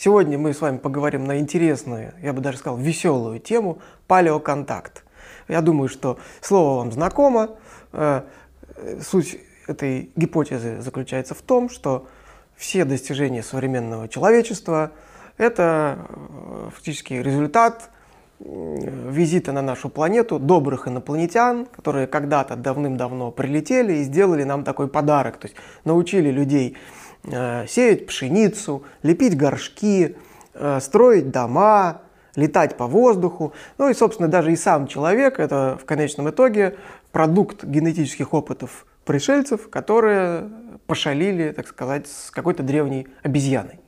Сегодня мы с вами поговорим на интересную, я бы даже сказал, веселую тему палеоконтакт. Я думаю, что слово вам знакомо. Э, суть этой гипотезы заключается в том, что все достижения современного человечества – это э, фактически результат визита на нашу планету добрых инопланетян, которые когда-то давным-давно прилетели и сделали нам такой подарок. То есть научили людей Э, сеять пшеницу, лепить горшки, э, строить дома, летать по воздуху. Ну и, собственно, даже и сам человек – это в конечном итоге продукт генетических опытов пришельцев, которые пошалили, так сказать, с какой-то древней обезьяной.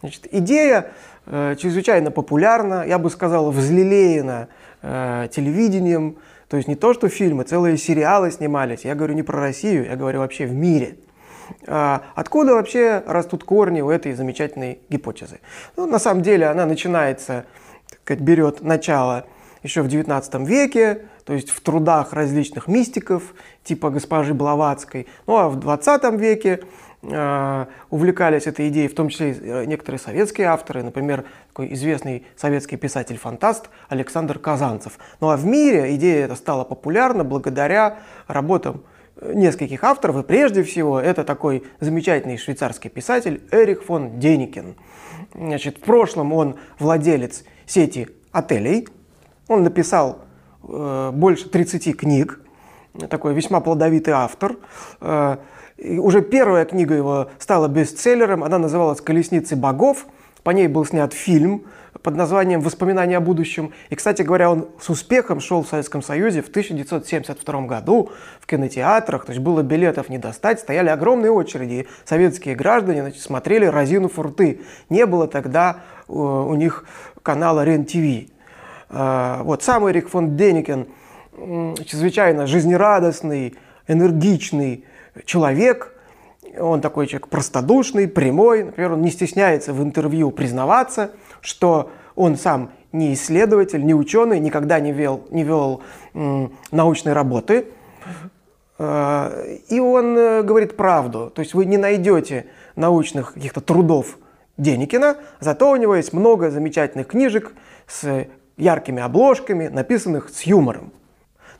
Значит, идея э, чрезвычайно популярна, я бы сказал, взлелеена э, телевидением. То есть не то, что фильмы, целые сериалы снимались. Я говорю не про Россию, я говорю вообще в мире. А, откуда вообще растут корни у этой замечательной гипотезы? Ну, на самом деле она начинается, так сказать, берет начало еще в XIX веке, то есть в трудах различных мистиков, типа госпожи Блаватской. Ну а в XX веке э, увлекались этой идеей, в том числе э, некоторые советские авторы, например, такой известный советский писатель-фантаст Александр Казанцев. Ну а в мире идея эта стала популярна благодаря работам нескольких авторов, и прежде всего это такой замечательный швейцарский писатель Эрих фон Деникин. Значит, в прошлом он владелец сети отелей, он написал э, больше 30 книг, такой весьма плодовитый автор. Э, уже первая книга его стала бестселлером, она называлась «Колесницы богов», по ней был снят фильм под названием «Воспоминания о будущем». И, кстати говоря, он с успехом шел в Советском Союзе в 1972 году в кинотеатрах. То есть было билетов не достать, стояли огромные очереди. И советские граждане значит, смотрели разину фурты. Не было тогда э, у них канала РЕН-ТВ. Э, вот сам Эрик фон Деникин чрезвычайно жизнерадостный, энергичный человек – он такой человек простодушный, прямой. Например, он не стесняется в интервью признаваться, что он сам не исследователь, не ученый, никогда не вел, не вел научной работы. Э, и он э, говорит правду. То есть вы не найдете научных каких-то трудов Деникина, зато у него есть много замечательных книжек с яркими обложками, написанных с юмором.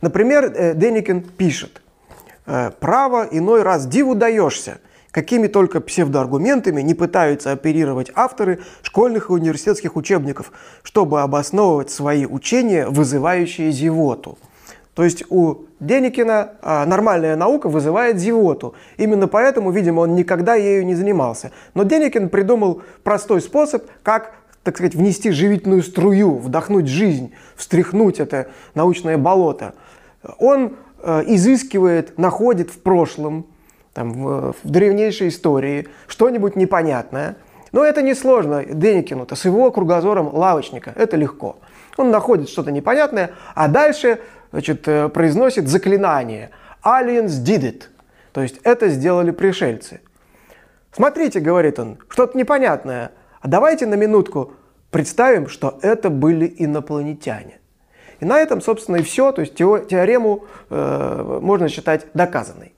Например, э, Деникин пишет, «Право иной раз диву даешься, какими только псевдоаргументами не пытаются оперировать авторы школьных и университетских учебников, чтобы обосновывать свои учения, вызывающие зевоту. То есть у Деникина а, нормальная наука вызывает зевоту. Именно поэтому, видимо, он никогда ею не занимался. Но Деникин придумал простой способ, как так сказать, внести живительную струю, вдохнуть жизнь, встряхнуть это научное болото. Он э, изыскивает, находит в прошлом там, в, в древнейшей истории, что-нибудь непонятное. Но это несложно Деникину-то с его кругозором лавочника. Это легко. Он находит что-то непонятное, а дальше значит, э, произносит заклинание. Aliens did it. То есть это сделали пришельцы. Смотрите, говорит он, что-то непонятное. А давайте на минутку представим, что это были инопланетяне. И на этом, собственно, и все. То есть теорему э, можно считать доказанной.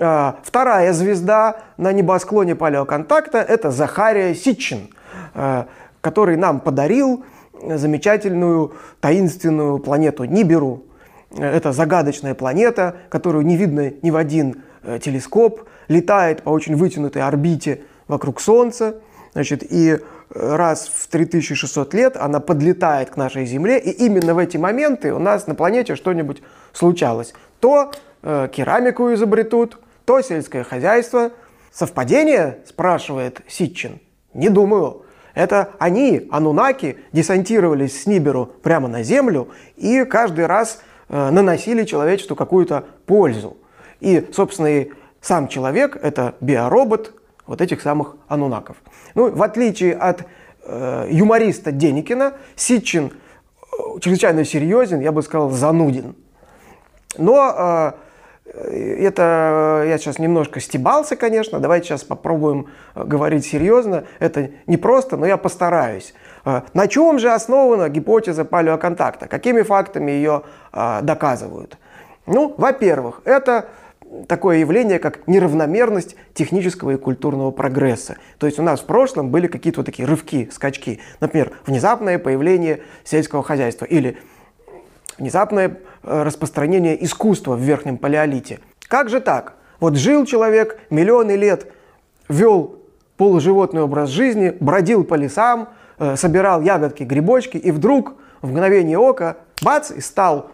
А, вторая звезда на небосклоне палеоконтакта – это Захария Ситчин, а, который нам подарил замечательную таинственную планету Ниберу. Это загадочная планета, которую не видно ни в один э, телескоп, летает по очень вытянутой орбите вокруг Солнца. Значит, и раз в 3600 лет она подлетает к нашей Земле, и именно в эти моменты у нас на планете что-нибудь случалось. То э, керамику изобретут, то сельское хозяйство. Совпадение, спрашивает Ситчин. Не думаю. Это они, анунаки, десантировались с Ниберу прямо на землю и каждый раз э, наносили человечеству какую-то пользу. И, собственно, и сам человек – это биоробот вот этих самых анунаков. Ну, в отличие от э, юмориста Деникина, Ситчин э, чрезвычайно серьезен, я бы сказал, зануден. Но э, это я сейчас немножко стебался, конечно. Давайте сейчас попробуем э, говорить серьезно. Это непросто, но я постараюсь. Э, на чем же основана гипотеза палеоконтакта? Какими фактами ее доказывают? Ну, во-первых, это такое явление, как неравномерность технического и культурного прогресса. То есть у нас в прошлом были какие-то вот такие рывки, скачки. Например, внезапное появление сельского хозяйства или внезапное э, распространение искусства в верхнем палеолите. Как же так? Вот жил человек миллионы лет, вел полуживотный образ жизни, бродил по лесам, э, собирал ягодки, грибочки, и вдруг в мгновение ока, бац, и стал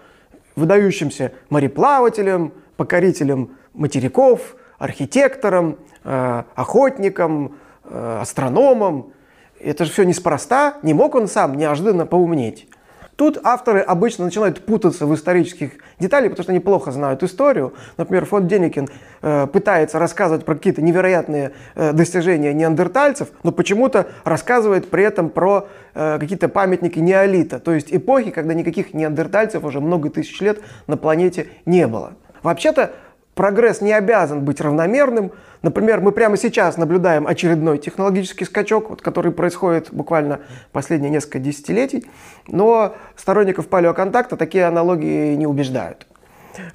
выдающимся мореплавателем, покорителем материков, архитектором, э, охотником, э, астрономом. Это же все неспроста, не мог он сам неожиданно поумнеть. Тут авторы обычно начинают путаться в исторических деталях, потому что они плохо знают историю. Например, фон Деникин э, пытается рассказывать про какие-то невероятные э, достижения неандертальцев, но почему-то рассказывает при этом про э, какие-то памятники неолита, то есть эпохи, когда никаких неандертальцев уже много тысяч лет на планете не было. Вообще-то прогресс не обязан быть равномерным. Например, мы прямо сейчас наблюдаем очередной технологический скачок, вот, который происходит буквально последние несколько десятилетий, но сторонников палеоконтакта такие аналогии не убеждают.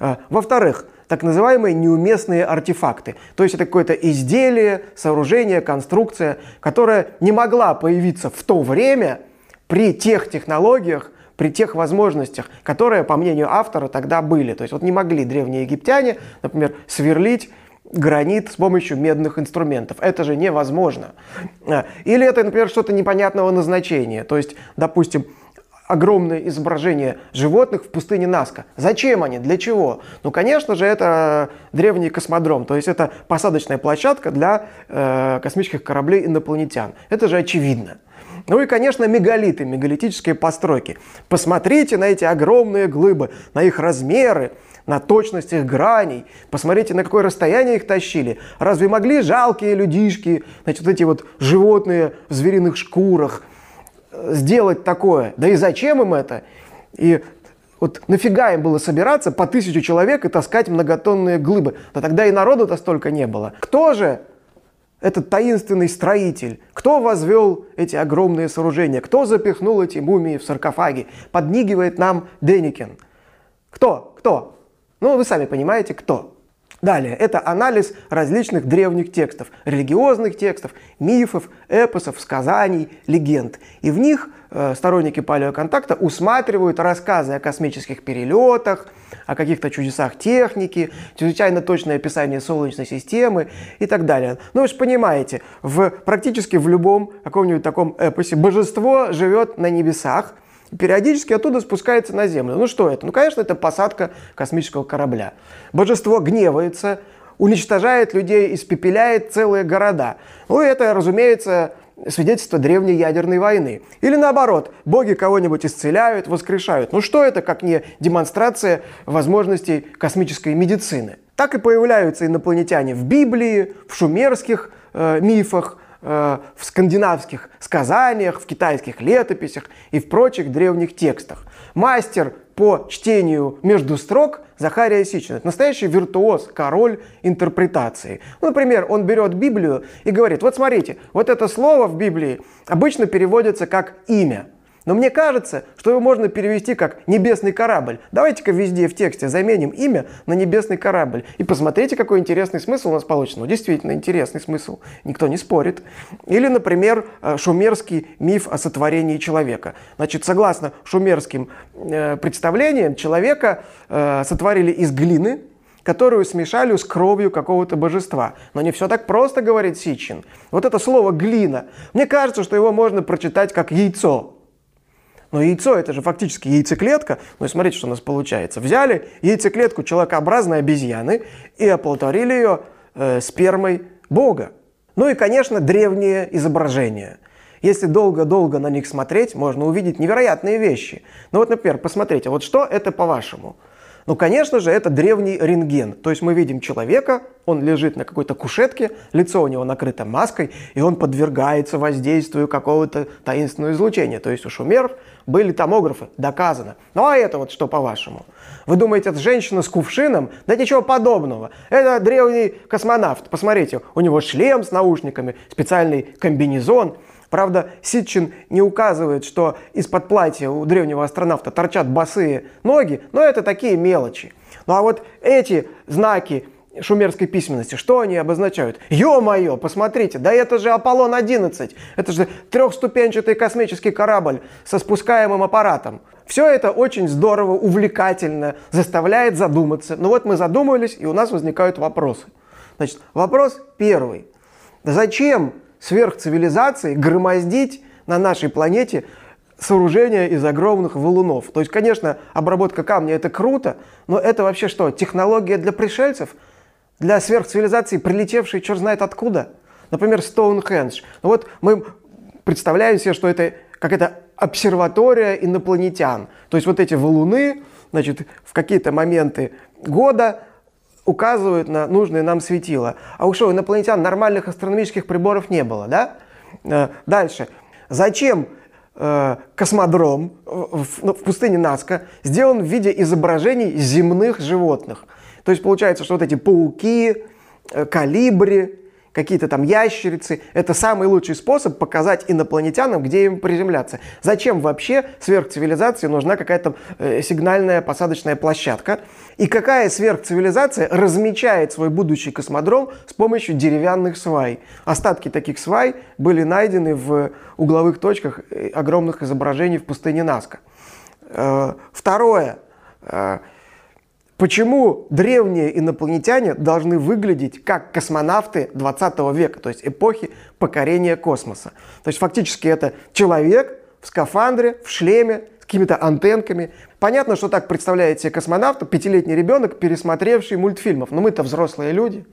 А, во-вторых, так называемые неуместные артефакты. То есть это какое-то изделие, сооружение, конструкция, которая не могла появиться в то время при тех технологиях, при тех возможностях, которые, по мнению автора, тогда были. То есть вот не могли древние египтяне, например, сверлить гранит с помощью медных инструментов. Это же невозможно. А, или это, например, что-то непонятного назначения. То есть, допустим, огромное изображение животных в пустыне Наска. Зачем они? Для чего? Ну, конечно же, это древний космодром, то есть это посадочная площадка для э, космических кораблей инопланетян. Это же очевидно. Ну и, конечно, мегалиты, мегалитические постройки. Посмотрите на эти огромные глыбы, на их размеры, на точность их граней. Посмотрите, на какое расстояние их тащили. Разве могли жалкие людишки, значит, вот эти вот животные в звериных шкурах э, сделать такое? Да и зачем им это? И вот нафига им было собираться по тысячу человек и таскать многотонные глыбы? Да тогда и народу-то столько не было. Кто же этот таинственный строитель? Кто возвел эти огромные сооружения? Кто запихнул эти мумии в саркофаги? Поднигивает нам Деникин. Кто? Кто? Ну, вы сами понимаете, кто. Далее, это анализ различных древних текстов, религиозных текстов, мифов, эпосов, сказаний, легенд. И в них э, сторонники палеоконтакта усматривают рассказы о космических перелетах, о каких-то чудесах техники, чрезвычайно точное описание Солнечной системы и так далее. Ну, вы же понимаете, в, практически в любом каком-нибудь таком эпосе божество живет на небесах, периодически оттуда спускается на Землю. Ну что это? Ну, конечно, это посадка космического корабля. Божество гневается, уничтожает людей, испепеляет целые города. Ну, это, разумеется, свидетельство древней ядерной войны. Или наоборот, боги кого-нибудь исцеляют, воскрешают. Ну что это, как не демонстрация возможностей космической медицины? Так и появляются инопланетяне в Библии, в шумерских э, мифах, э, в скандинавских сказаниях, в китайских летописях и в прочих древних текстах. Мастер по чтению между строк Захария Сичин. Настоящий виртуоз, король интерпретации. Ну, например, он берет Библию и говорит, вот смотрите, вот это слово в Библии обычно переводится как имя. Но мне кажется, что его можно перевести как «небесный корабль». Давайте-ка везде в тексте заменим имя на «небесный корабль». И посмотрите, какой интересный смысл у нас получится. Ну, действительно, интересный смысл. Никто не спорит. Или, например, э, шумерский миф о сотворении человека. Значит, согласно шумерским э, представлениям, человека э, сотворили из глины, которую смешали с кровью какого-то божества. Но не все так просто, говорит Сичин. Вот это слово «глина». Мне кажется, что его можно прочитать как «яйцо». Но яйцо это же фактически яйцеклетка. Ну и смотрите, что у нас получается. Взяли яйцеклетку человекообразной обезьяны и оплодотворили ее э, спермой Бога. Ну и, конечно, древние изображения. Если долго-долго на них смотреть, можно увидеть невероятные вещи. Ну вот, например, посмотрите, вот что это по-вашему – ну, конечно же, это древний рентген. То есть мы видим человека, он лежит на какой-то кушетке, лицо у него накрыто маской, и он подвергается воздействию какого-то таинственного излучения. То есть у шумеров были томографы, доказано. Ну а это вот что по-вашему? Вы думаете, это женщина с кувшином? Да ничего подобного. Это древний космонавт. Посмотрите, у него шлем с наушниками, специальный комбинезон – Правда, Ситчин не указывает, что из-под платья у древнего астронавта торчат босые ноги, но это такие мелочи. Ну а вот эти знаки шумерской письменности. Что они обозначают? Ё-моё, посмотрите, да это же Аполлон-11. Это же трехступенчатый космический корабль со спускаемым аппаратом. Все это очень здорово, увлекательно, заставляет задуматься. Ну вот мы задумались, и у нас возникают вопросы. Значит, вопрос первый. Зачем сверхцивилизации громоздить на нашей планете сооружения из огромных валунов? То есть, конечно, обработка камня это круто, но это вообще что, технология для пришельцев? Для сверхцивилизации, прилетевшей черт знает откуда? Например, Стоунхендж. Ну вот мы представляем себе, что это какая-то обсерватория инопланетян. То есть вот эти валуны, значит, в какие-то моменты года указывают на нужные нам светила. А уж у инопланетян нормальных астрономических приборов не было, да? Э, дальше. Зачем э, космодром в, ну, в пустыне Наска сделан в виде изображений земных животных? То есть получается, что вот эти пауки, э, калибри, какие-то там ящерицы. Это самый лучший способ показать инопланетянам, где им приземляться. Зачем вообще сверхцивилизации нужна какая-то э, сигнальная посадочная площадка? И какая сверхцивилизация размечает свой будущий космодром с помощью деревянных свай? Остатки таких свай были найдены в угловых точках э, огромных изображений в пустыне Наска. Э, второе. Э, Почему древние инопланетяне должны выглядеть как космонавты 20 века, то есть эпохи покорения космоса? То есть фактически это человек в скафандре, в шлеме, с какими-то антенками. Понятно, что так представляет себе космонавта пятилетний ребенок, пересмотревший мультфильмов. Но мы-то взрослые люди.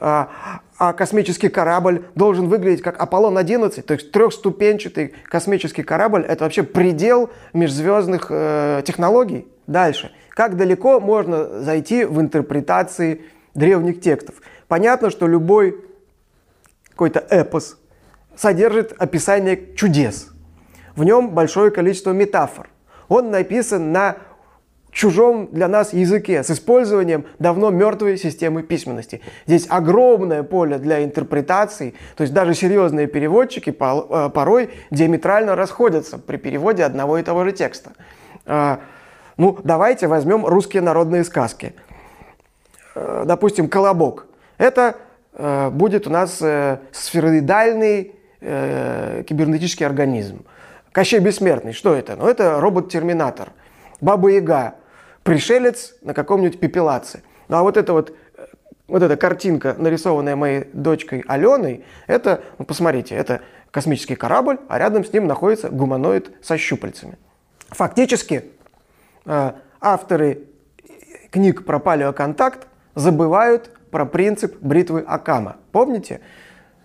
А, а космический корабль должен выглядеть как Аполлон-11, то есть трехступенчатый космический корабль. Это вообще предел межзвездных э, технологий. Дальше. Как далеко можно зайти в интерпретации древних текстов? Понятно, что любой какой-то эпос содержит описание чудес. В нем большое количество метафор. Он написан на чужом для нас языке с использованием давно мертвой системы письменности. Здесь огромное поле для интерпретаций, то есть даже серьезные переводчики э, порой диаметрально расходятся при переводе одного и того же текста. Ну, давайте возьмем русские народные сказки. Э, допустим, «Колобок». Это э, будет у нас э, сфероидальный кибернетический организм. Кощей Бессмертный, что это? Ну, это робот-терминатор. Баба-Яга, пришелец на каком-нибудь пепелаце. Ну, а вот эта вот вот эта картинка, нарисованная моей дочкой Аленой, это, ну, посмотрите, это космический корабль, а рядом с ним находится гуманоид со щупальцами. Фактически, авторы книг про палеоконтакт забывают про принцип бритвы Акама. Помните?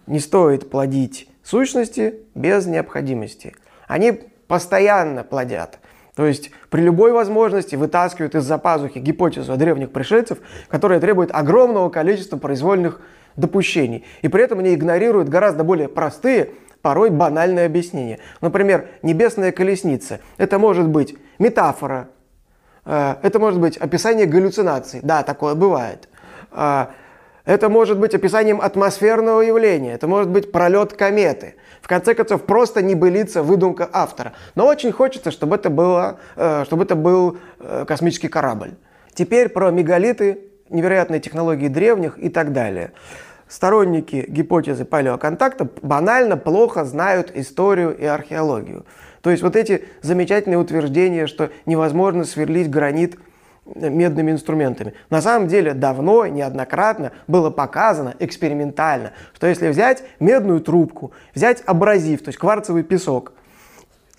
Не стоит плодить сущности без необходимости. Они постоянно плодят. То есть при любой возможности вытаскивают из-за пазухи гипотезу о древних пришельцев, которая требует огромного количества произвольных допущений. И при этом они игнорируют гораздо более простые, порой банальные объяснения. Например, небесная колесница. Это может быть метафора, Э, это может быть описание галлюцинаций. Да, такое бывает. Э, это может быть описанием атмосферного явления. Это может быть пролет кометы. В конце концов, просто небылица, выдумка автора. Но очень хочется, чтобы это, было, э, чтобы это был космический корабль. Теперь про мегалиты, невероятные технологии древних и так далее. Сторонники гипотезы палеоконтакта банально плохо знают историю и археологию. То есть вот эти замечательные утверждения, что невозможно сверлить гранит медными инструментами. На самом деле давно, неоднократно было показано экспериментально, что если взять медную трубку, взять абразив, то есть кварцевый песок,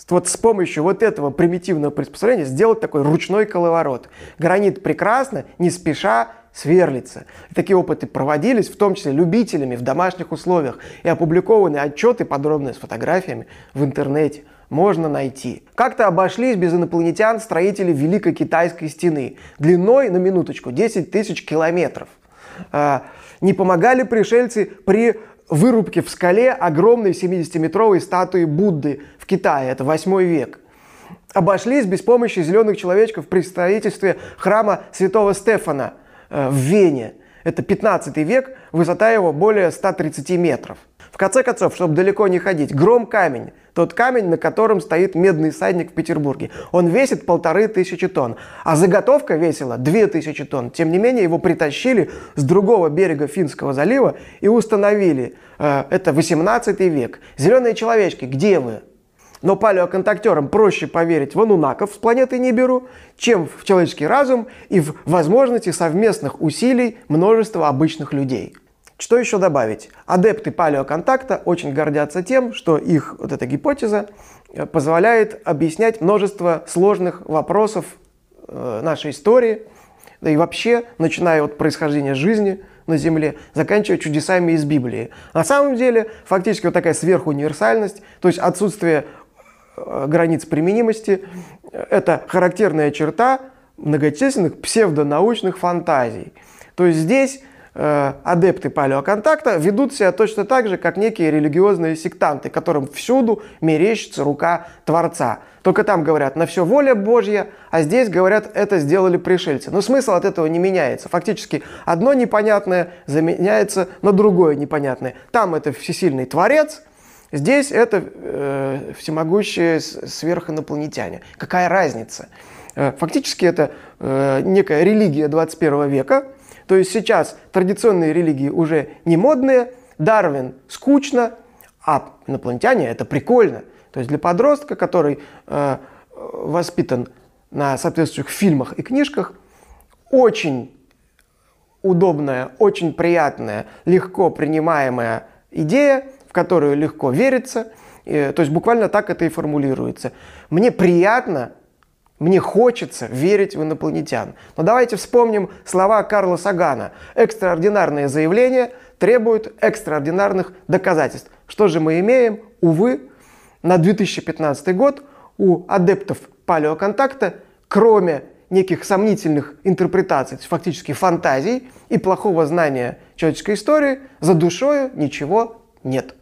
вот с помощью вот этого примитивного приспособления сделать такой ручной коловорот. Гранит прекрасно, не спеша сверлится. Такие опыты проводились, в том числе любителями в домашних условиях, и опубликованы отчеты подробные с фотографиями в интернете можно найти. Как-то обошлись без инопланетян строители Великой Китайской стены, длиной, на минуточку, 10 тысяч километров. А, не помогали пришельцы при вырубке в скале огромной 70-метровой статуи Будды в Китае, это 8 век. Обошлись без помощи зеленых человечков при строительстве храма святого Стефана э, в Вене. Это 15 век, высота его более 130 метров. В конце концов, чтобы далеко не ходить, гром камень тот камень, на котором стоит медный садник в Петербурге. Он весит полторы тысячи тонн, а заготовка весила две тысячи тонн. Тем не менее, его притащили с другого берега Финского залива и установили. Э, это 18 век. Зеленые человечки, где вы? Но палеоконтактерам проще поверить в анунаков с планеты Ниберу, чем в человеческий разум и в возможности совместных усилий множества обычных людей. Что еще добавить? Адепты палеоконтакта очень гордятся тем, что их вот эта гипотеза э, позволяет объяснять множество сложных вопросов э, нашей истории, да и вообще, начиная от происхождения жизни на Земле, заканчивая чудесами из Библии. На самом деле, фактически вот такая сверхуниверсальность, то есть отсутствие э, границ применимости, это характерная черта многочисленных псевдонаучных фантазий. То есть здесь адепты палеоконтакта ведут себя точно так же, как некие религиозные сектанты, которым всюду мерещится рука Творца. Только там говорят, на все воля Божья, а здесь говорят, это сделали пришельцы. Но смысл от этого не меняется. Фактически одно непонятное заменяется на другое непонятное. Там это всесильный Творец, здесь это э, всемогущие сверхинопланетяне. Какая разница? Э, фактически это э, некая религия 21 века, то есть сейчас традиционные религии уже не модные, Дарвин скучно, а инопланетяне это прикольно. То есть для подростка, который э, воспитан на соответствующих фильмах и книжках, очень удобная, очень приятная, легко принимаемая идея, в которую легко верится. Э, то есть буквально так это и формулируется. Мне приятно мне хочется верить в инопланетян. Но давайте вспомним слова Карла Сагана. Экстраординарные заявления требуют экстраординарных доказательств. Что же мы имеем? Увы, на 2015 год у адептов палеоконтакта, кроме неких сомнительных интерпретаций, фактически фантазий и плохого знания человеческой истории, за душою ничего нет.